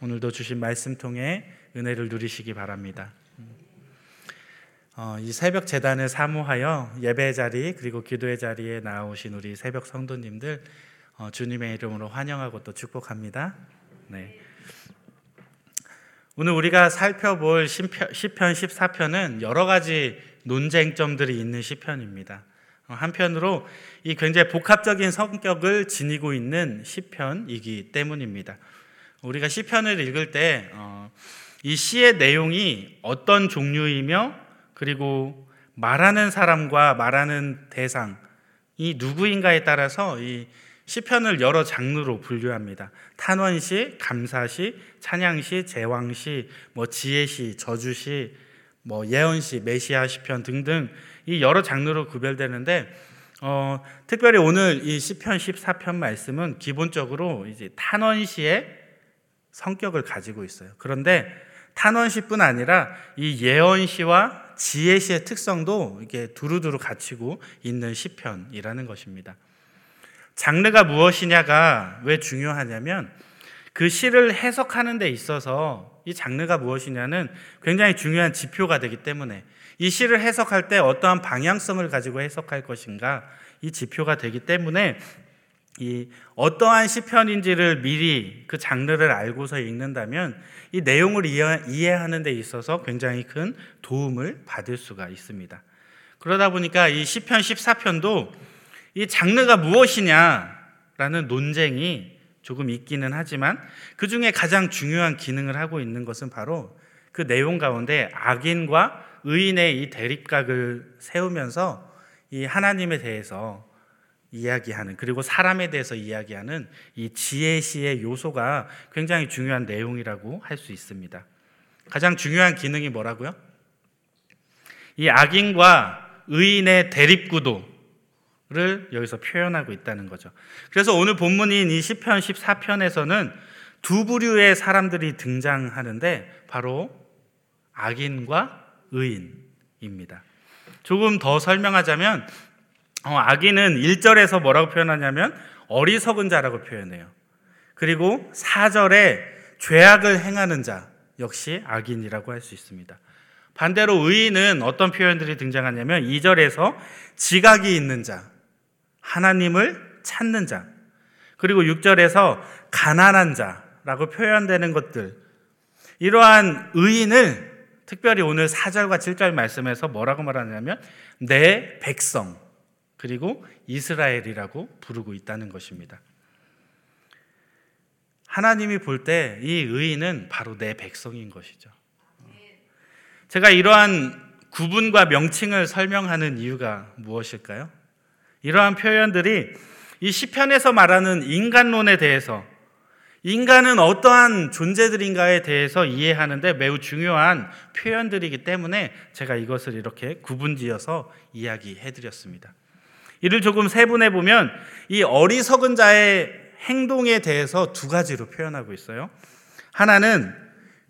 오늘도 주신 말씀 통해 은혜를 누리시기 바랍니다. 어, 이 새벽 재단을 사모하여 예배 자리 그리고 기도의 자리에 나오신 우리 새벽 성도님들 어, 주님의 이름으로 환영하고 또 축복합니다. 네. 오늘 우리가 살펴볼 시편 14편은 여러 가지 논쟁점들이 있는 시편입니다. 어, 한편으로 이 굉장히 복합적인 성격을 지니고 있는 시편이기 때문입니다. 우리가 시편을 읽을 때이 어, 시의 내용이 어떤 종류이며 그리고 말하는 사람과 말하는 대상이 누구인가에 따라서 이 시편을 여러 장르로 분류합니다. 탄원시, 감사시, 찬양시, 제왕시, 뭐 지혜시, 저주시, 뭐 예언시, 메시아 시편 등등 이 여러 장르로 구별되는데 어, 특별히 오늘 이 시편 14편 말씀은 기본적으로 이제 탄원시의 성격을 가지고 있어요. 그런데 탄원시뿐 아니라 이 예언시와 지혜시의 특성도 이게 두루두루 갖추고 있는 시편이라는 것입니다. 장르가 무엇이냐가 왜 중요하냐면 그 시를 해석하는 데 있어서 이 장르가 무엇이냐는 굉장히 중요한 지표가 되기 때문에 이 시를 해석할 때 어떠한 방향성을 가지고 해석할 것인가 이 지표가 되기 때문에 이 어떠한 시편인지를 미리 그 장르를 알고서 읽는다면 이 내용을 이해, 하는 데 있어서 굉장히 큰 도움을 받을 수가 있습니다. 그러다 보니까 이 시편 14편도 이 장르가 무엇이냐라는 논쟁이 조금 있기는 하지만 그 중에 가장 중요한 기능을 하고 있는 것은 바로 그 내용 가운데 악인과 의인의 이 대립각을 세우면서 이 하나님에 대해서 이야기하는 그리고 사람에 대해서 이야기하는 이 지혜시의 요소가 굉장히 중요한 내용이라고 할 수 있습니다. 가장 중요한 기능이 뭐라고요? 이 악인과 의인의 대립구도 를 여기서 표현하고 있다는 거죠. 그래서 오늘 본문인 이 시편 14편에서는 두 부류의 사람들이 등장하는데 바로 악인과 의인입니다. 조금 더 설명하자면 어, 악인은 1절에서 뭐라고 표현하냐면 어리석은 자라고 표현해요. 그리고 4절에 죄악을 행하는 자 역시 악인이라고 할 수 있습니다. 반대로 의인은 어떤 표현들이 등장하냐면 2절에서 지각이 있는 자, 하나님을 찾는 자. 그리고 6절에서 가난한 자라고 표현되는 것들. 이러한 의인을 특별히 오늘 4절과 7절 말씀에서 뭐라고 말하냐면 내 백성 그리고 이스라엘이라고 부르고 있다는 것입니다. 하나님이 볼 때 이 의인은 바로 내 백성인 것이죠. 제가 이러한 구분과 명칭을 설명하는 이유가 무엇일까요? 이러한 표현들이 이 시편에서 말하는 인간론에 대해서 인간은 어떠한 존재들인가에 대해서 이해하는데 매우 중요한 표현들이기 때문에 제가 이것을 이렇게 구분지어서 이야기해 드렸습니다. 이를 조금 세분해 보면 이 어리석은 자의 행동에 대해서 두 가지로 표현하고 있어요. 하나는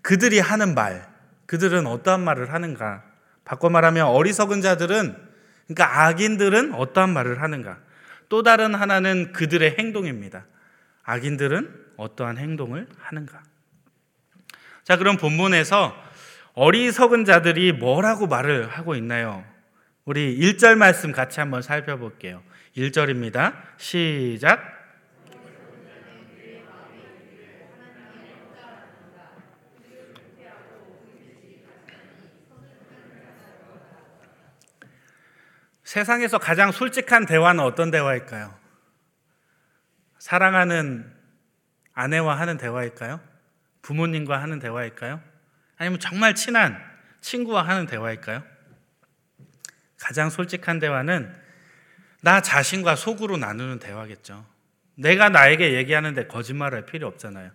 그들이 하는 말, 그들은 어떠한 말을 하는가. 바꿔 말하면 어리석은 자들은 그러니까 악인들은 어떠한 말을 하는가? 또 다른 하나는 그들의 행동입니다. 악인들은 어떠한 행동을 하는가? 자, 그럼 본문에서 어리석은 자들이 뭐라고 말을 하고 있나요? 우리 1절 말씀 같이 한번 살펴볼게요. 1절입니다. 시작. 세상에서 가장 솔직한 대화는 어떤 대화일까요? 사랑하는 아내와 하는 대화일까요? 부모님과 하는 대화일까요? 아니면 정말 친한 친구와 하는 대화일까요? 가장 솔직한 대화는 나 자신과 속으로 나누는 대화겠죠. 내가 나에게 얘기하는데 거짓말할 필요 없잖아요.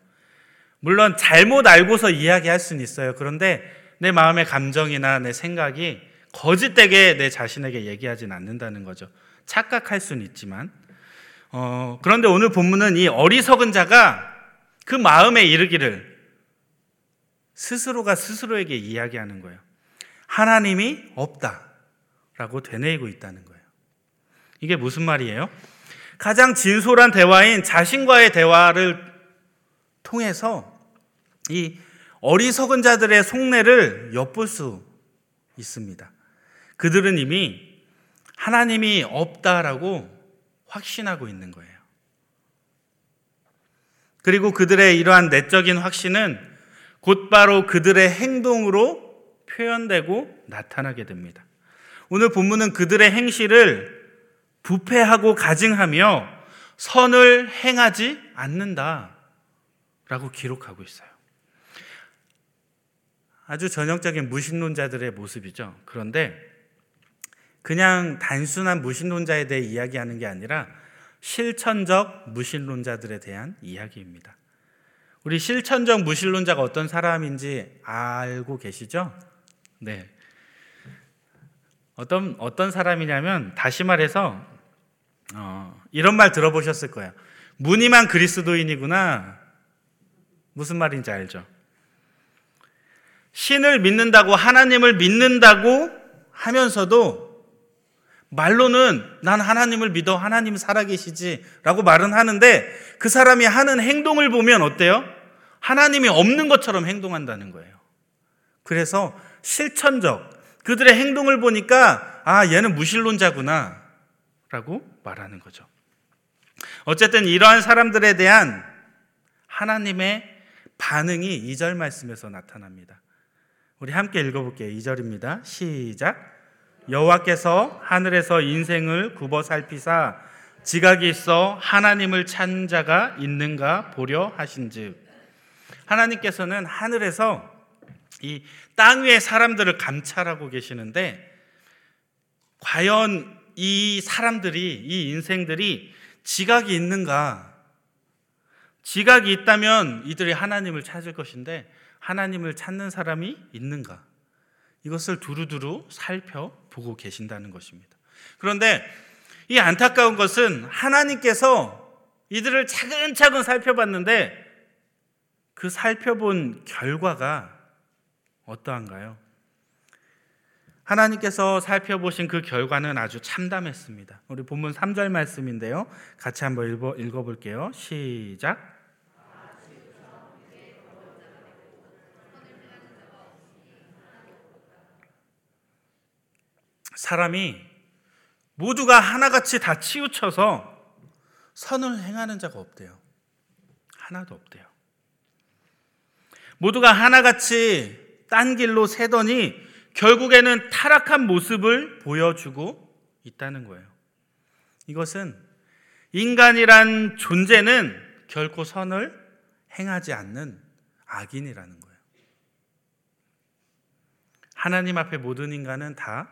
물론 잘못 알고서 이야기할 수는 있어요. 그런데 내 마음의 감정이나 내 생각이 거짓되게 내 자신에게 얘기하진 않는다는 거죠. 착각할 수는 있지만. 어, 그런데 오늘 본문은 이 어리석은 자가 그 마음에 이르기를 스스로가 스스로에게 이야기하는 거예요. 하나님이 없다. 라고 되뇌이고 있다는 거예요. 이게 무슨 말이에요? 가장 진솔한 대화인 자신과의 대화를 통해서 이 어리석은 자들의 속내를 엿볼 수 있습니다. 그들은 이미 하나님이 없다라고 확신하고 있는 거예요. 그리고 그들의 이러한 내적인 확신은 곧바로 그들의 행동으로 표현되고 나타나게 됩니다. 오늘 본문은 그들의 행실을 부패하고 가증하며 선을 행하지 않는다. 라고 기록하고 있어요. 아주 전형적인 무신론자들의 모습이죠. 그런데 그냥 단순한 무신론자에 대해 이야기하는 게 아니라 실천적 무신론자들에 대한 이야기입니다. 우리 실천적 무신론자가 어떤 사람인지 알고 계시죠? 네. 어떤 어떤 사람이냐면 다시 말해서 어, 이런 말 들어보셨을 거예요. 무늬만 그리스도인이구나. 무슨 말인지 알죠? 신을 믿는다고 하나님을 믿는다고 하면서도 말로는 난 하나님을 믿어 하나님 살아계시지라고 말은 하는데 그 사람이 하는 행동을 보면 어때요? 하나님이 없는 것처럼 행동한다는 거예요. 그래서 실천적 그들의 행동을 보니까 아 얘는 무신론자구나 라고 말하는 거죠. 어쨌든 이러한 사람들에 대한 하나님의 반응이 2절 말씀에서 나타납니다. 우리 함께 읽어볼게요. 2절입니다. 시작. 여호와께서 하늘에서 인생을 굽어 살피사 지각이 있어 하나님을 찾는 자가 있는가 보려 하신즉 하나님께서는 하늘에서 이 땅 위의 사람들을 감찰하고 계시는데 과연 이 사람들이 이 인생들이 지각이 있는가 지각이 있다면 이들이 하나님을 찾을 것인데 하나님을 찾는 사람이 있는가 이것을 두루두루 살펴보고 계신다는 것입니다. 그런데 이 안타까운 것은 하나님께서 이들을 차근차근 살펴봤는데 그 살펴본 결과가 어떠한가요? 하나님께서 살펴보신 그 결과는 아주 참담했습니다. 우리 본문 3절 말씀인데요. 같이 한번 읽어, 읽어볼게요. 시작. 사람이 모두가 하나같이 다 치우쳐서 선을 행하는 자가 없대요. 하나도 없대요. 모두가 하나같이 딴 길로 새더니 결국에는 타락한 모습을 보여주고 있다는 거예요. 이것은 인간이란 존재는 결코 선을 행하지 않는 악인이라는 거예요. 하나님 앞에 모든 인간은 다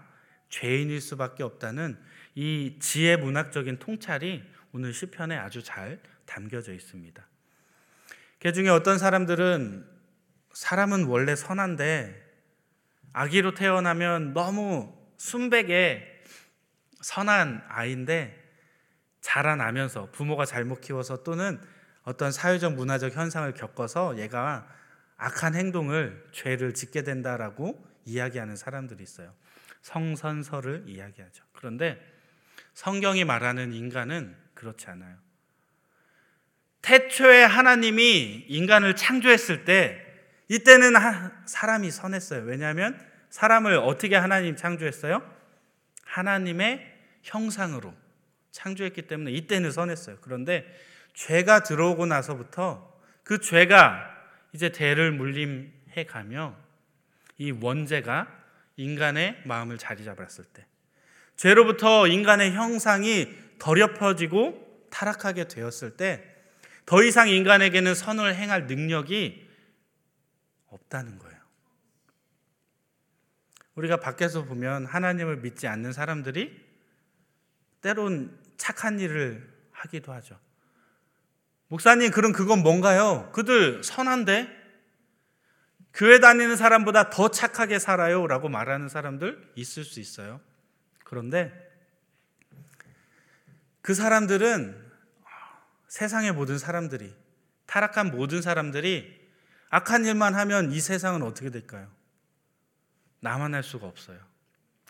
죄인일 수밖에 없다는 이 지혜 문학적인 통찰이 오늘 시편에 아주 잘 담겨져 있습니다. 그 중에 어떤 사람들은 사람은 원래 선한데 아기로 태어나면 너무 순백에 선한 아이인데 자라나면서 부모가 잘못 키워서 또는 어떤 사회적 문화적 현상을 겪어서 얘가 악한 행동을 죄를 짓게 된다라고 이야기하는 사람들이 있어요. 성선설을 이야기하죠. 그런데 성경이 말하는 인간은 그렇지 않아요. 태초에 하나님이 인간을 창조했을 때 이때는 사람이 선했어요. 왜냐하면 사람을 어떻게 하나님 창조했어요? 하나님의 형상으로 창조했기 때문에 이때는 선했어요. 그런데 죄가 들어오고 나서부터 그 죄가 이제 대를 물림해 가며 이 원죄가 인간의 마음을 자리 잡았을 때 죄로부터 인간의 형상이 더럽혀지고 타락하게 되었을 때 더 이상 인간에게는 선을 행할 능력이 없다는 거예요. 우리가 밖에서 보면 하나님을 믿지 않는 사람들이 때론 착한 일을 하기도 하죠. 목사님, 그럼 그건 뭔가요? 그들 선한데? 교회 다니는 사람보다 더 착하게 살아요 라고 말하는 사람들 있을 수 있어요. 그런데 그 사람들은 세상의 모든 사람들이, 타락한 모든 사람들이 악한 일만 하면 이 세상은 어떻게 될까요? 할 수가 없어요.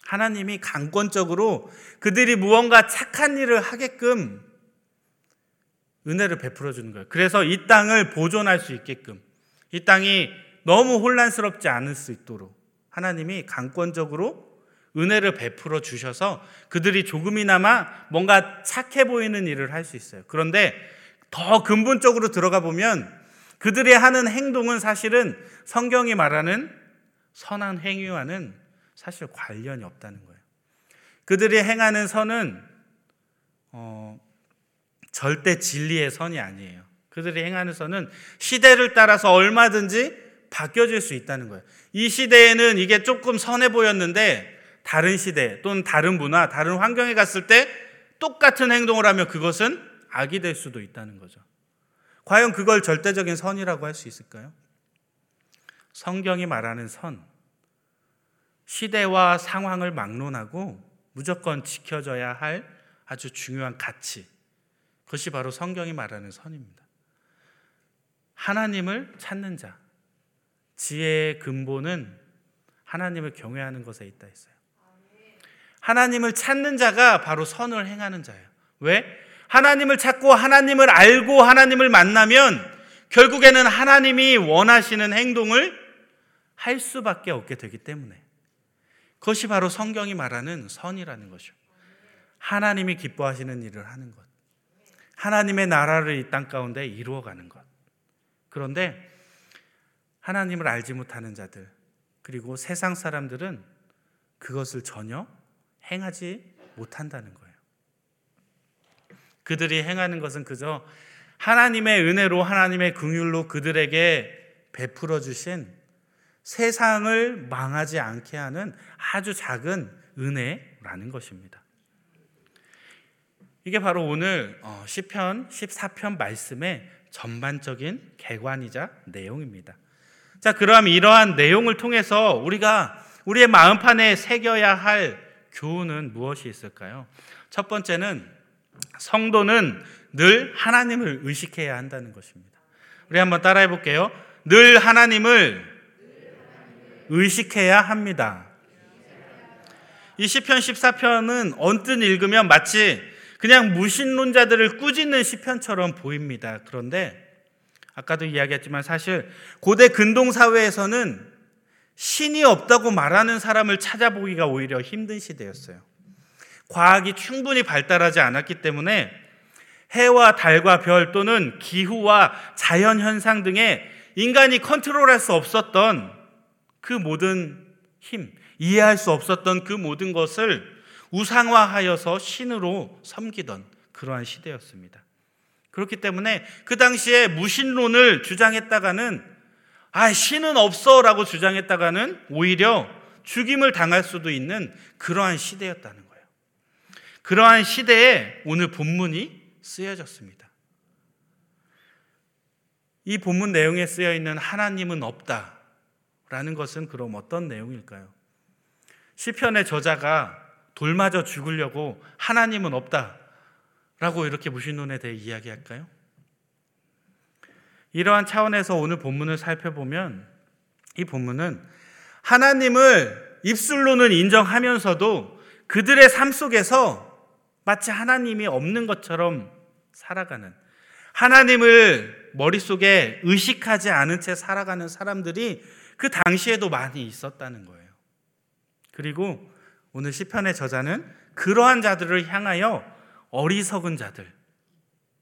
하나님이 강권적으로 그들이 무언가 착한 일을 하게끔 은혜를 베풀어 주는 거예요. 그래서 이 땅을 보존할 수 있게끔 이 땅이 너무 혼란스럽지 않을 수 있도록 하나님이 강권적으로 은혜를 베풀어 주셔서 그들이 조금이나마 뭔가 착해 보이는 일을 할 수 있어요. 그런데 더 근본적으로 들어가 보면 그들이 하는 행동은 사실은 성경이 말하는 선한 행위와는 사실 관련이 없다는 거예요. 그들이 행하는 선은 어, 절대 진리의 선이 아니에요. 그들이 행하는 선은 시대를 따라서 얼마든지 바뀌어질 수 있다는 거예요. 이 시대에는 이게 조금 선해 보였는데 다른 시대 또는 다른 문화, 다른 환경에 갔을 때 똑같은 행동을 하면 그것은 악이 될 수도 있다는 거죠. 과연 그걸 절대적인 선이라고 할 수 있을까요? 성경이 말하는 선, 시대와 상황을 막론하고 무조건 지켜져야 할 아주 중요한 가치. 그것이 바로 성경이 말하는 선입니다. 하나님을 찾는 자. 지혜의 근본은 하나님을 경외하는 것에 있다 했어요. 하나님을 찾는 자가 바로 선을 행하는 자예요. 왜? 하나님을 찾고 하나님을 알고 하나님을 만나면 결국에는 하나님이 원하시는 행동을 할 수밖에 없게 되기 때문에 그것이 바로 성경이 말하는 선이라는 것이죠. 하나님이 기뻐하시는 일을 하는 것. 하나님의 나라를 이 땅 가운데 이루어가는 것. 그런데 하나님을 알지 못하는 자들, 그리고 세상 사람들은 그것을 전혀 행하지 못한다는 거예요. 그들이 행하는 것은 그저 하나님의 은혜로 하나님의 긍휼로 그들에게 베풀어 주신 세상을 망하지 않게 하는 아주 작은 은혜라는 것입니다. 이게 바로 오늘 어, 시편 14편 말씀의 전반적인 개관이자 내용입니다. 자, 그럼 이러한 내용을 통해서 우리가 우리의 마음판에 새겨야 할 교훈은 무엇이 있을까요? 첫 번째는 성도는 늘 하나님을 의식해야 한다는 것입니다. 우리 한번 따라해 볼게요. 늘 하나님을 의식해야 합니다. 이 시편 14편은 언뜻 읽으면 마치 그냥 무신론자들을 꾸짖는 시편처럼 보입니다. 그런데 아까도 이야기했지만 사실 고대 근동 사회에서는 신이 없다고 말하는 사람을 찾아보기가 오히려 힘든 시대였어요. 과학이 충분히 발달하지 않았기 때문에 해와 달과 별 또는 기후와 자연 현상 등에 인간이 컨트롤할 수 없었던 그 모든 힘, 이해할 수 없었던 그 모든 것을 우상화하여서 신으로 섬기던 그러한 시대였습니다. 그렇기 때문에 그 당시에 무신론을 주장했다가는 아, 신은 없어 라고 주장했다가는 오히려 죽임을 당할 수도 있는 그러한 시대였다는 거예요. 그러한 시대에 오늘 본문이 쓰여졌습니다. 이 본문 내용에 쓰여 있는 하나님은 없다 라는 것은 그럼 어떤 내용일까요? 시편의 저자가 돌맞아 죽으려고 하나님은 없다 라고 이렇게 무신론에 대해 이야기할까요? 이러한 차원에서 오늘 본문을 살펴보면 이 본문은 하나님을 입술로는 인정하면서도 그들의 삶 속에서 마치 하나님이 없는 것처럼 살아가는 하나님을 머릿속에 의식하지 않은 채 살아가는 사람들이 그 당시에도 많이 있었다는 거예요. 그리고 오늘 시편의 저자는 그러한 자들을 향하여 어리석은 자들,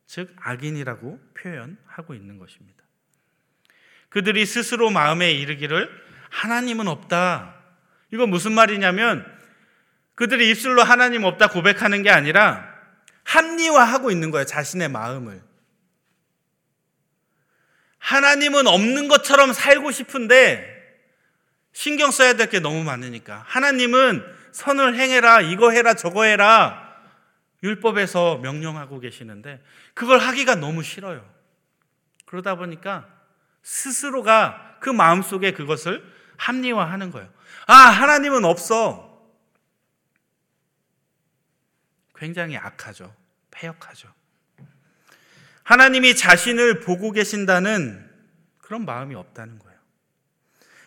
즉 악인이라고 표현하고 있는 것입니다. 그들이 스스로 마음에 이르기를 하나님은 없다. 이건 무슨 말이냐면 그들이 입술로 하나님 없다 고백하는 게 아니라 합리화하고 있는 거예요. 자신의 마음을. 하나님은 없는 것처럼 살고 싶은데 신경 써야 될 게 너무 많으니까. 하나님은 선을 행해라, 이거 해라, 저거 해라. 율법에서 명령하고 계시는데 그걸 하기가 너무 싫어요. 그러다 보니까 스스로가 그 마음속에 그것을 합리화하는 거예요. 아, 하나님은 없어. 굉장히 악하죠. 폐역하죠. 하나님이 자신을 보고 계신다는 그런 마음이 없다는 거예요.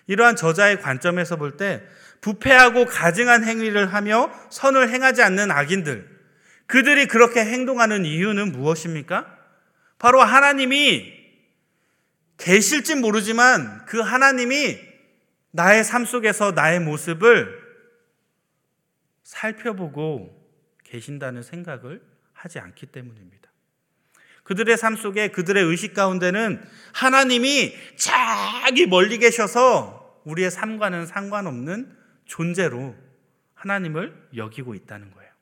이러한 저자의 관점에서 볼 때 부패하고 가증한 행위를 하며 선을 행하지 않는 악인들, 그들이 그렇게 행동하는 이유는 무엇입니까? 바로 하나님이 계실진 모르지만 그 하나님이 나의 삶 속에서 나의 모습을 살펴보고 계신다는 생각을 하지 않기 때문입니다. 그들의 삶 속에 그들의 의식 가운데는 하나님이 저기 멀리 계셔서 우리의 삶과는 상관없는 존재로 하나님을 여기고 있다는 거예요.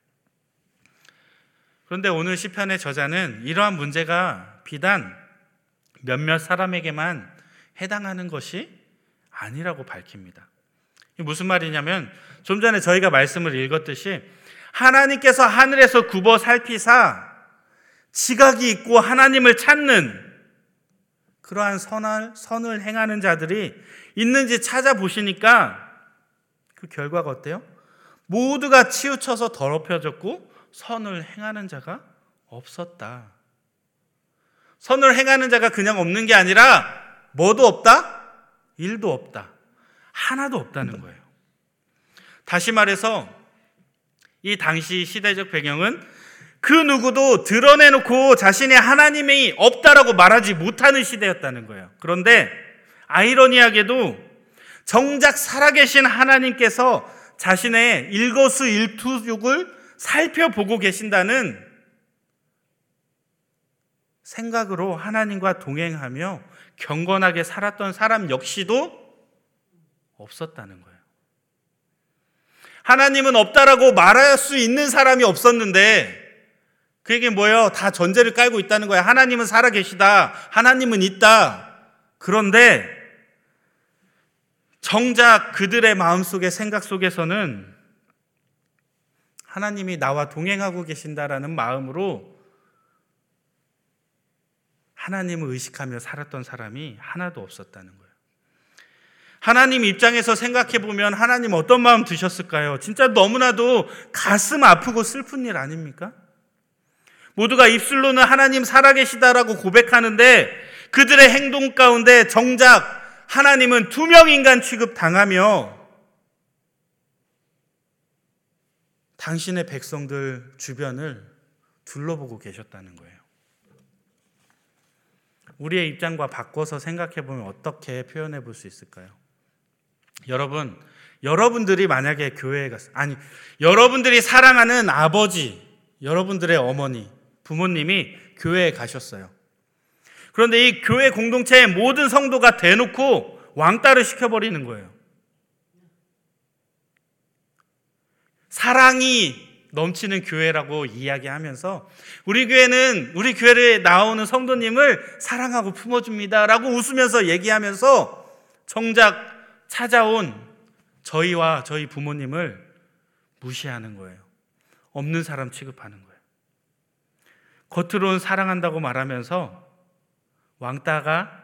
그런데 오늘 시편의 저자는 이러한 문제가 비단 몇몇 사람에게만 해당하는 것이 아니라고 밝힙니다. 무슨 말이냐면 좀 전에 저희가 말씀을 읽었듯이 하나님께서 하늘에서 굽어 살피사 지각이 있고 하나님을 찾는 그러한 선을, 선을 행하는 자들이 있는지 찾아보시니까 그 결과가 어때요? 모두가 치우쳐서 더럽혀졌고 선을 행하는 자가 없었다. 선을 행하는 자가 그냥 없는 게 아니라 뭐도 없다? 일도 없다. 하나도 없다는 거예요. 다시 말해서 이 당시 시대적 배경은 그 누구도 드러내놓고 자신의 하나님이 없다라고 말하지 못하는 시대였다는 거예요. 그런데 아이러니하게도 정작 살아계신 하나님께서 자신의 일거수 일투족을 살펴보고 계신다는 생각으로 하나님과 동행하며 경건하게 살았던 사람 역시도 없었다는 거예요. 하나님은 없다라고 말할 수 있는 사람이 없었는데 그에게 뭐예요? 다 전제를 깔고 있다는 거예요. 하나님은 살아계시다. 하나님은 있다. 그런데 정작 그들의 마음속의 생각 속에서는 하나님이 나와 동행하고 계신다라는 마음으로 하나님을 의식하며 살았던 사람이 하나도 없었다는 거예요. 하나님 입장에서 생각해 보면 하나님 어떤 마음 드셨을까요? 진짜 너무나도 가슴 아프고 슬픈 일 아닙니까? 모두가 입술로는 하나님 살아계시다라고 고백하는데 그들의 행동 가운데 정작 하나님은 투명 인간 취급 당하며 당신의 백성들 주변을 둘러보고 계셨다는 거예요. 우리의 입장과 바꿔서 생각해 보면 어떻게 표현해 볼 수 있을까요? 여러분, 여러분들이 만약에 교회에 갔 아니, 여러분들이 사랑하는 아버지, 여러분들의 어머니, 부모님이 교회에 가셨어요. 그런데 이 교회 공동체의 모든 성도가 대놓고 왕따를 시켜버리는 거예요. 사랑이 넘치는 교회라고 이야기하면서 우리 교회는 우리 교회에 나오는 성도님을 사랑하고 품어줍니다라고 웃으면서 얘기하면서 정작 찾아온 저희와 저희 부모님을 무시하는 거예요. 없는 사람 취급하는 거예요. 겉으로는 사랑한다고 말하면서 왕따가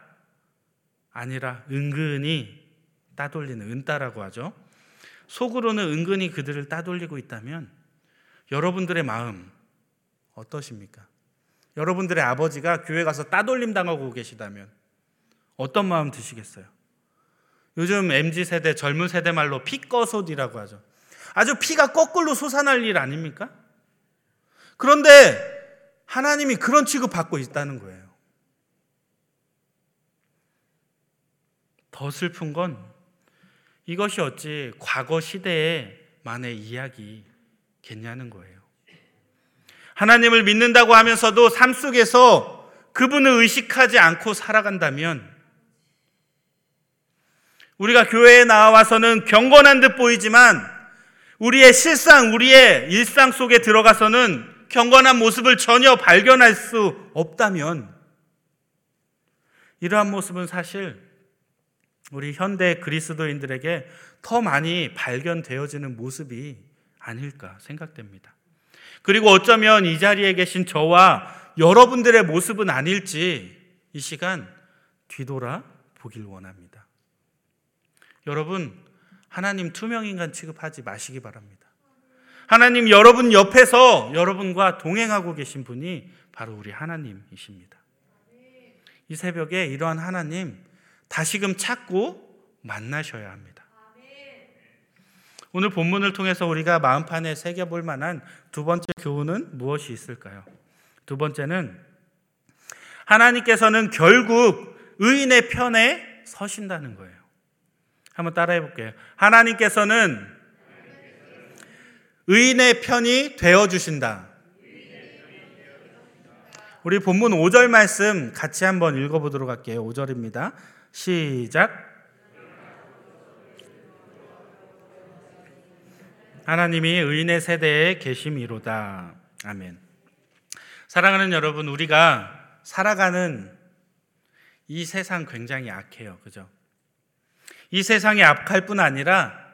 아니라 은근히 따돌리는 은따라고 하죠. 속으로는 은근히 그들을 따돌리고 있다면 여러분들의 마음 어떠십니까? 여러분들의 아버지가 교회 가서 따돌림 당하고 계시다면 어떤 마음 드시겠어요? 요즘 MZ 세대 젊은 세대 말로 피꺼솥이라고 하죠. 아주 피가 거꾸로 솟아날 일 아닙니까? 그런데 하나님이 그런 취급 받고 있다는 거예요. 더 슬픈 건 이것이 어찌 과거 시대의만의 이야기겠냐는 거예요. 하나님을 믿는다고 하면서도 삶 속에서 그분을 의식하지 않고 살아간다면 우리가 교회에 나와서는 경건한 듯 보이지만 우리의 실상, 우리의 일상 속에 들어가서는 경건한 모습을 전혀 발견할 수 없다면 이러한 모습은 사실 우리 현대 그리스도인들에게 더 많이 발견되어지는 모습이 아닐까 생각됩니다. 그리고 어쩌면 이 자리에 계신 저와 여러분들의 모습은 아닐지 이 시간 뒤돌아 보길 원합니다. 여러분, 하나님 투명인간 취급하지 마시기 바랍니다. 하나님 여러분 옆에서 여러분과 동행하고 계신 분이 바로 우리 하나님이십니다. 이 새벽에 이러한 하나님 다시금 찾고 만나셔야 합니다. 오늘 본문을 통해서 우리가 마음판에 새겨볼 만한 두 번째 교훈은 무엇이 있을까요? 두 번째는 하나님께서는 결국 의인의 편에 서신다는 거예요. 한번 따라해 볼게요. 하나님께서는 의인의 편이 되어 주신다. 우리 본문 5절 말씀 같이 한번 읽어 보도록 할게요. 5절입니다. 시작. 하나님이 의인의 세대에 계심이로다. 아멘. 사랑하는 여러분, 우리가 살아가는 이 세상 굉장히 악해요. 그죠? 이 세상이 악할 뿐 아니라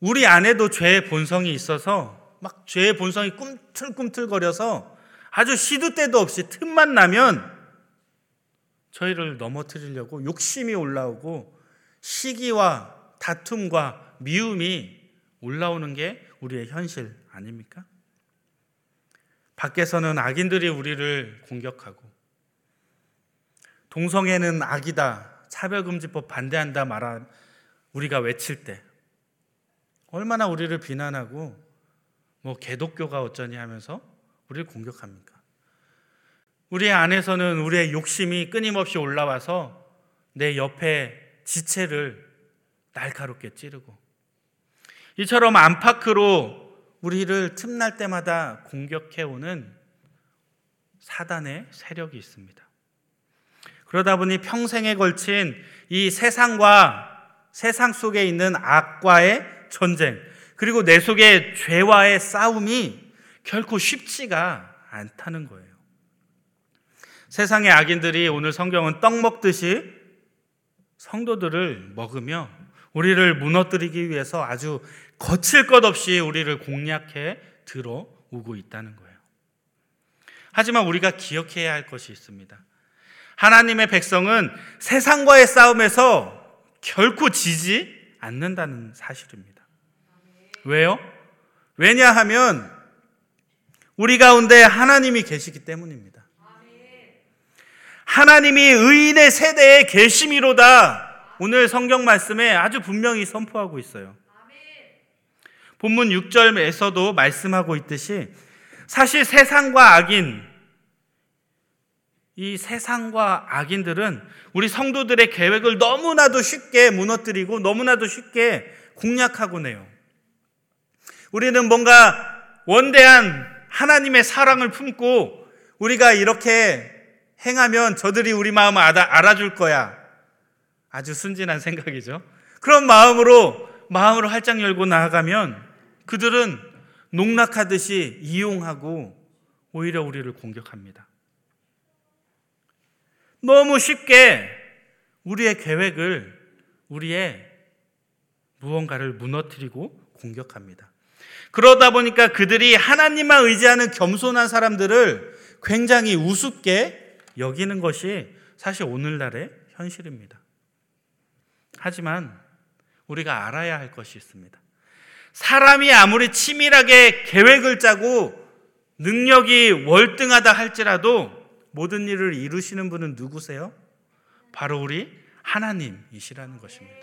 우리 안에도 죄의 본성이 있어서 막 죄의 본성이 꿈틀꿈틀거려서 아주 시도 때도 없이 틈만 나면 저희를 넘어뜨리려고 욕심이 올라오고 시기와 다툼과 미움이 올라오는 게 우리의 현실 아닙니까? 밖에서는 악인들이 우리를 공격하고 동성애는 악이다. 차별금지법 반대한다 말한 우리가 외칠 때 얼마나 우리를 비난하고 뭐 개독교가 어쩌니 하면서 우리를 공격합니까? 우리 안에서는 우리의 욕심이 끊임없이 올라와서 내 옆에 지체를 날카롭게 찌르고 이처럼 안팎으로 우리를 틈날 때마다 공격해오는 사단의 세력이 있습니다. 그러다 보니 평생에 걸친 이 세상과 세상 속에 있는 악과의 전쟁, 그리고 내 속에 죄와의 싸움이 결코 쉽지가 않다는 거예요. 세상의 악인들이 오늘 성경은 떡 먹듯이 성도들을 먹으며 우리를 무너뜨리기 위해서 아주 거칠 것 없이 우리를 공략해 들어오고 있다는 거예요. 하지만 우리가 기억해야 할 것이 있습니다. 하나님의 백성은 세상과의 싸움에서 결코 지지 않는다는 사실입니다. 왜요? 왜냐하면 우리 가운데 하나님이 계시기 때문입니다. 하나님이 의인의 세대에 계심이로다. 오늘 성경 말씀에 아주 분명히 선포하고 있어요. 본문 6절에서도 말씀하고 있듯이 사실 세상과 악인, 이 세상과 악인들은 우리 성도들의 계획을 너무나도 쉽게 무너뜨리고 너무나도 쉽게 공략하곤 해요. 우리는 뭔가 원대한 하나님의 사랑을 품고 우리가 이렇게 행하면 저들이 우리 마음을 알아줄 거야. 아주 순진한 생각이죠. 그런 마음으로 마음으로 활짝 열고 나아가면 그들은 농락하듯이 이용하고 오히려 우리를 공격합니다. 너무 쉽게 우리의 계획을 우리의 무언가를 무너뜨리고 공격합니다. 그러다 보니까 그들이 하나님만 의지하는 겸손한 사람들을 굉장히 우습게 여기는 것이 사실 오늘날의 현실입니다. 하지만 우리가 알아야 할 것이 있습니다. 사람이 아무리 치밀하게 계획을 짜고 능력이 월등하다 할지라도 모든 일을 이루시는 분은 누구세요? 바로 우리 하나님이시라는 것입니다.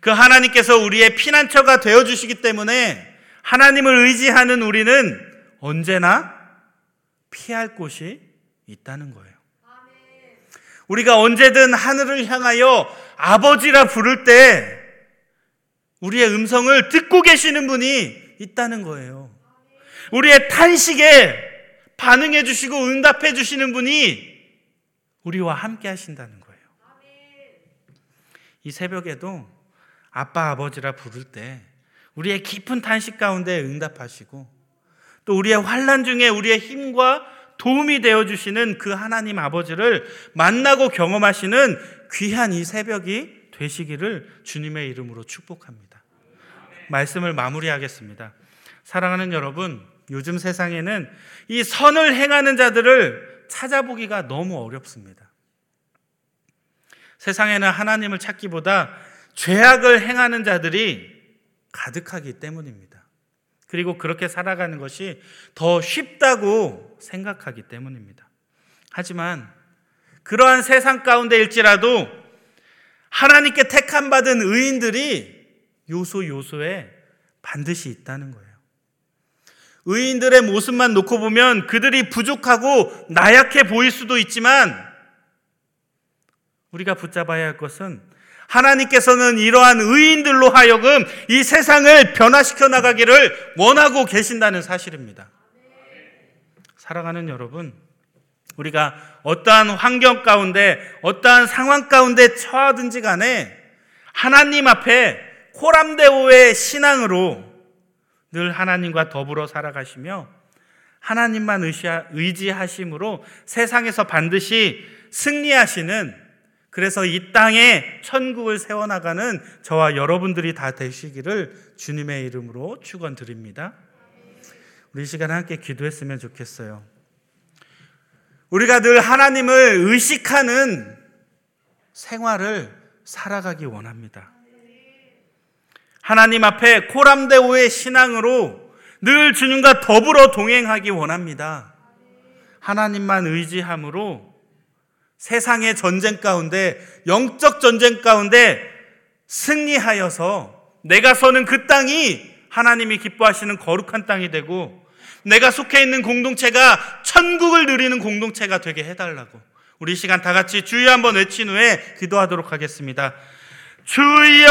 그 하나님께서 우리의 피난처가 되어 주시기 때문에 하나님을 의지하는 우리는 언제나 피할 곳이 있다는 거예요. 우리가 언제든 하늘을 향하여 아버지라 부를 때 우리의 음성을 듣고 계시는 분이 있다는 거예요. 우리의 탄식에 반응해 주시고 응답해 주시는 분이 우리와 함께 하신다는 거예요. 이 새벽에도 아빠 아버지라 부를 때 우리의 깊은 탄식 가운데 응답하시고 또 우리의 환란 중에 우리의 힘과 도움이 되어 주시는 그 하나님 아버지를 만나고 경험하시는 귀한 이 새벽이 되시기를 주님의 이름으로 축복합니다. 말씀을 마무리하겠습니다. 사랑하는 여러분, 요즘 세상에는 이 선을 행하는 자들을 찾아보기가 너무 어렵습니다. 세상에는 하나님을 찾기보다 죄악을 행하는 자들이 가득하기 때문입니다. 그리고 그렇게 살아가는 것이 더 쉽다고 생각하기 때문입니다. 하지만 그러한 세상 가운데일지라도 하나님께 택함 받은 의인들이 요소 요소에 반드시 있다는 거예요. 의인들의 모습만 놓고 보면 그들이 부족하고 나약해 보일 수도 있지만 우리가 붙잡아야 할 것은 하나님께서는 이러한 의인들로 하여금 이 세상을 변화시켜 나가기를 원하고 계신다는 사실입니다. 사랑하는 여러분, 우리가 어떠한 환경 가운데, 어떠한 상황 가운데 처하든지 간에 하나님 앞에 코람데오의 신앙으로 늘 하나님과 더불어 살아가시며 하나님만 의지하심으로 세상에서 반드시 승리하시는 그래서 이 땅에 천국을 세워나가는 저와 여러분들이 다 되시기를 주님의 이름으로 축원드립니다. 우리 시간 함께 기도했으면 좋겠어요. 우리가 늘 하나님을 의식하는 생활을 살아가기 원합니다. 하나님 앞에 코람데오의 신앙으로 늘 주님과 더불어 동행하기 원합니다. 하나님만 의지함으로 세상의 전쟁 가운데, 영적 전쟁 가운데 승리하여서 내가 서는 그 땅이 하나님이 기뻐하시는 거룩한 땅이 되고 내가 속해 있는 공동체가 천국을 누리는 공동체가 되게 해달라고 우리 시간 다 같이 주여 한번 외친 후에 기도하도록 하겠습니다. 주여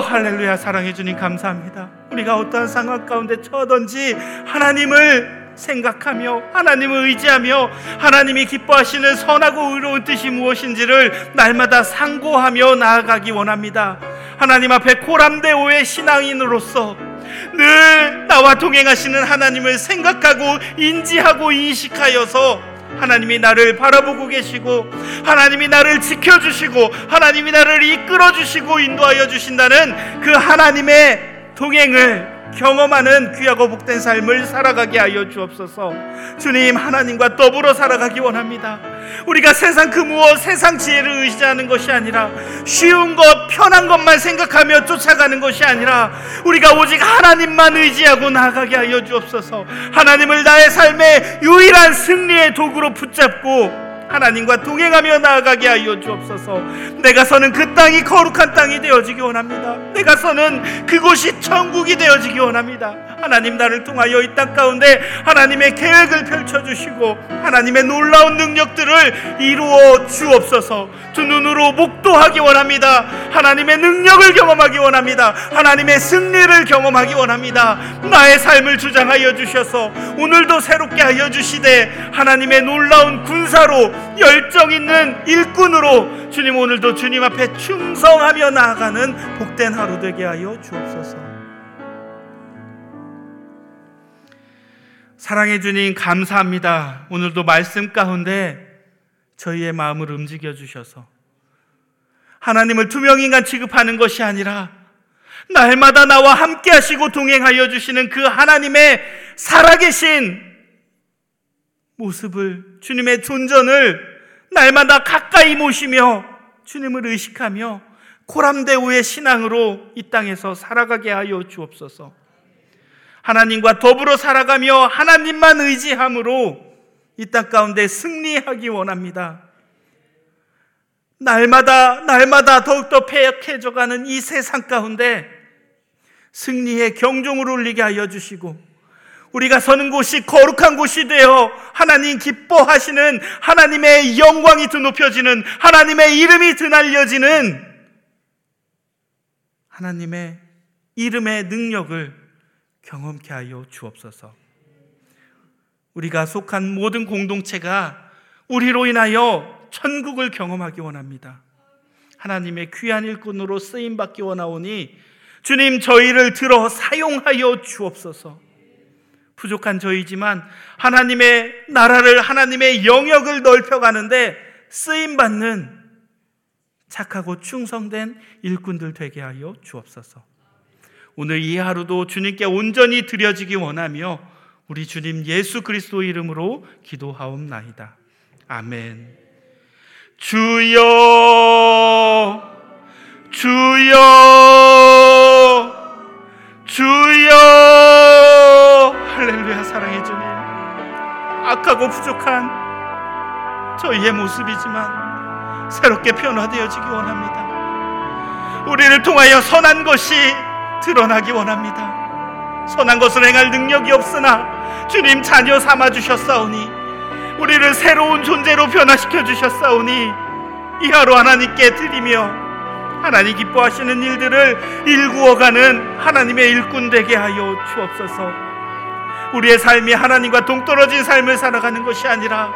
할렐루야 사랑해 주님 감사합니다. 우리가 어떠한 상황 가운데 처하든지 하나님을 생각하며 하나님을 의지하며 하나님이 기뻐하시는 선하고 의로운 뜻이 무엇인지를 날마다 상고하며 나아가기 원합니다. 하나님 앞에 코람데오의 신앙인으로서 늘 나와 동행하시는 하나님을 생각하고 인지하고 인식하여서 하나님이 나를 바라보고 계시고 하나님이 나를 지켜주시고 하나님이 나를 이끌어 주시고 인도하여 주신다는 그 하나님의 동행을 경험하는 귀하고 복된 삶을 살아가게 하여 주옵소서. 주님 하나님과 더불어 살아가기 원합니다. 우리가 세상 그 무엇 세상 지혜를 의지하는 것이 아니라 쉬운 것 편한 것만 생각하며 쫓아가는 것이 아니라 우리가 오직 하나님만 의지하고 나아가게 하여 주옵소서. 하나님을 나의 삶의 유일한 승리의 도구로 붙잡고 하나님과 동행하며 나아가게 하여 주옵소서. 내가 서는 그 땅이 거룩한 땅이 되어지기 원합니다. 내가 서는 그곳이 천국이 되어지기 원합니다. 하나님 나를 통하여 이 땅 가운데 하나님의 계획을 펼쳐 주시고 하나님의 놀라운 능력들을 이루어 주옵소서. 두 눈으로 목도하기 원합니다. 하나님의 능력을 경험하기 원합니다. 하나님의 승리를 경험하기 원합니다. 나의 삶을 주장하여 주셔서 오늘도 새롭게 하여 주시되 하나님의 놀라운 군사로 열정 있는 일꾼으로 주님 오늘도 주님 앞에 충성하며 나아가는 복된 하루 되게 하여 주옵소서. 사랑해 주님 감사합니다. 오늘도 말씀 가운데 저희의 마음을 움직여 주셔서 하나님을 투명인간 취급하는 것이 아니라 날마다 나와 함께 하시고 동행하여 주시는 그 하나님의 살아계신 모습을 주님의 존전을 날마다 가까이 모시며 주님을 의식하며 코람데오의 신앙으로 이 땅에서 살아가게 하여 주옵소서. 하나님과 더불어 살아가며 하나님만 의지함으로 이 땅 가운데 승리하기 원합니다. 날마다 날마다 더욱더 폐역해져가는 이 세상 가운데 승리의 경종을 울리게 하여 주시고 우리가 서는 곳이 거룩한 곳이 되어 하나님 기뻐하시는 하나님의 영광이 드높여지는 하나님의 이름이 드날려지는 하나님의 이름의 능력을 경험케 하여 주옵소서. 우리가 속한 모든 공동체가 우리로 인하여 천국을 경험하기 원합니다. 하나님의 귀한 일꾼으로 쓰임 받기 원하오니 주님 저희를 들어 사용하여 주옵소서. 부족한 저희지만 하나님의 나라를 하나님의 영역을 넓혀 가는데 쓰임 받는 착하고 충성된 일꾼들 되게 하여 주옵소서. 오늘 이 하루도 주님께 온전히 드려지기 원하며 우리 주님 예수 그리스도 이름으로 기도하옵나이다. 아멘. 주여 주여 주여 할렐루야 사랑해 주님 악하고 부족한 저희의 모습이지만 새롭게 변화되어지기 원합니다 우리를 통하여 선한 것이 드러나기 원합니다 선한 것을 행할 능력이 없으나 주님 자녀 삼아 주셨사오니 우리를 새로운 존재로 변화시켜 주셨사오니 이 하루 하나님께 드리며 하나님 기뻐하시는 일들을 일구어가는 하나님의 일꾼 되게 하여 주옵소서. 우리의 삶이 하나님과 동떨어진 삶을 살아가는 것이 아니라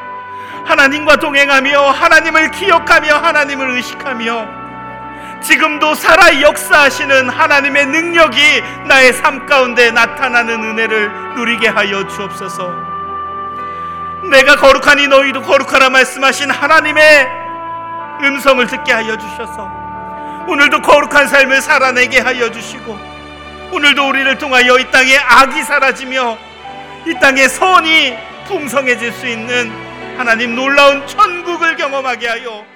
하나님과 동행하며 하나님을 기억하며 하나님을 의식하며 지금도 살아 역사하시는 하나님의 능력이 나의 삶 가운데 나타나는 은혜를 누리게 하여 주옵소서. 내가 거룩하니 너희도 거룩하라 말씀하신 하나님의 음성을 듣게 하여 주셔서 오늘도 거룩한 삶을 살아내게 하여 주시고 오늘도 우리를 통하여 이 땅에 악이 사라지며 이 땅에 선이 풍성해질 수 있는 하나님 놀라운 천국을 경험하게 하여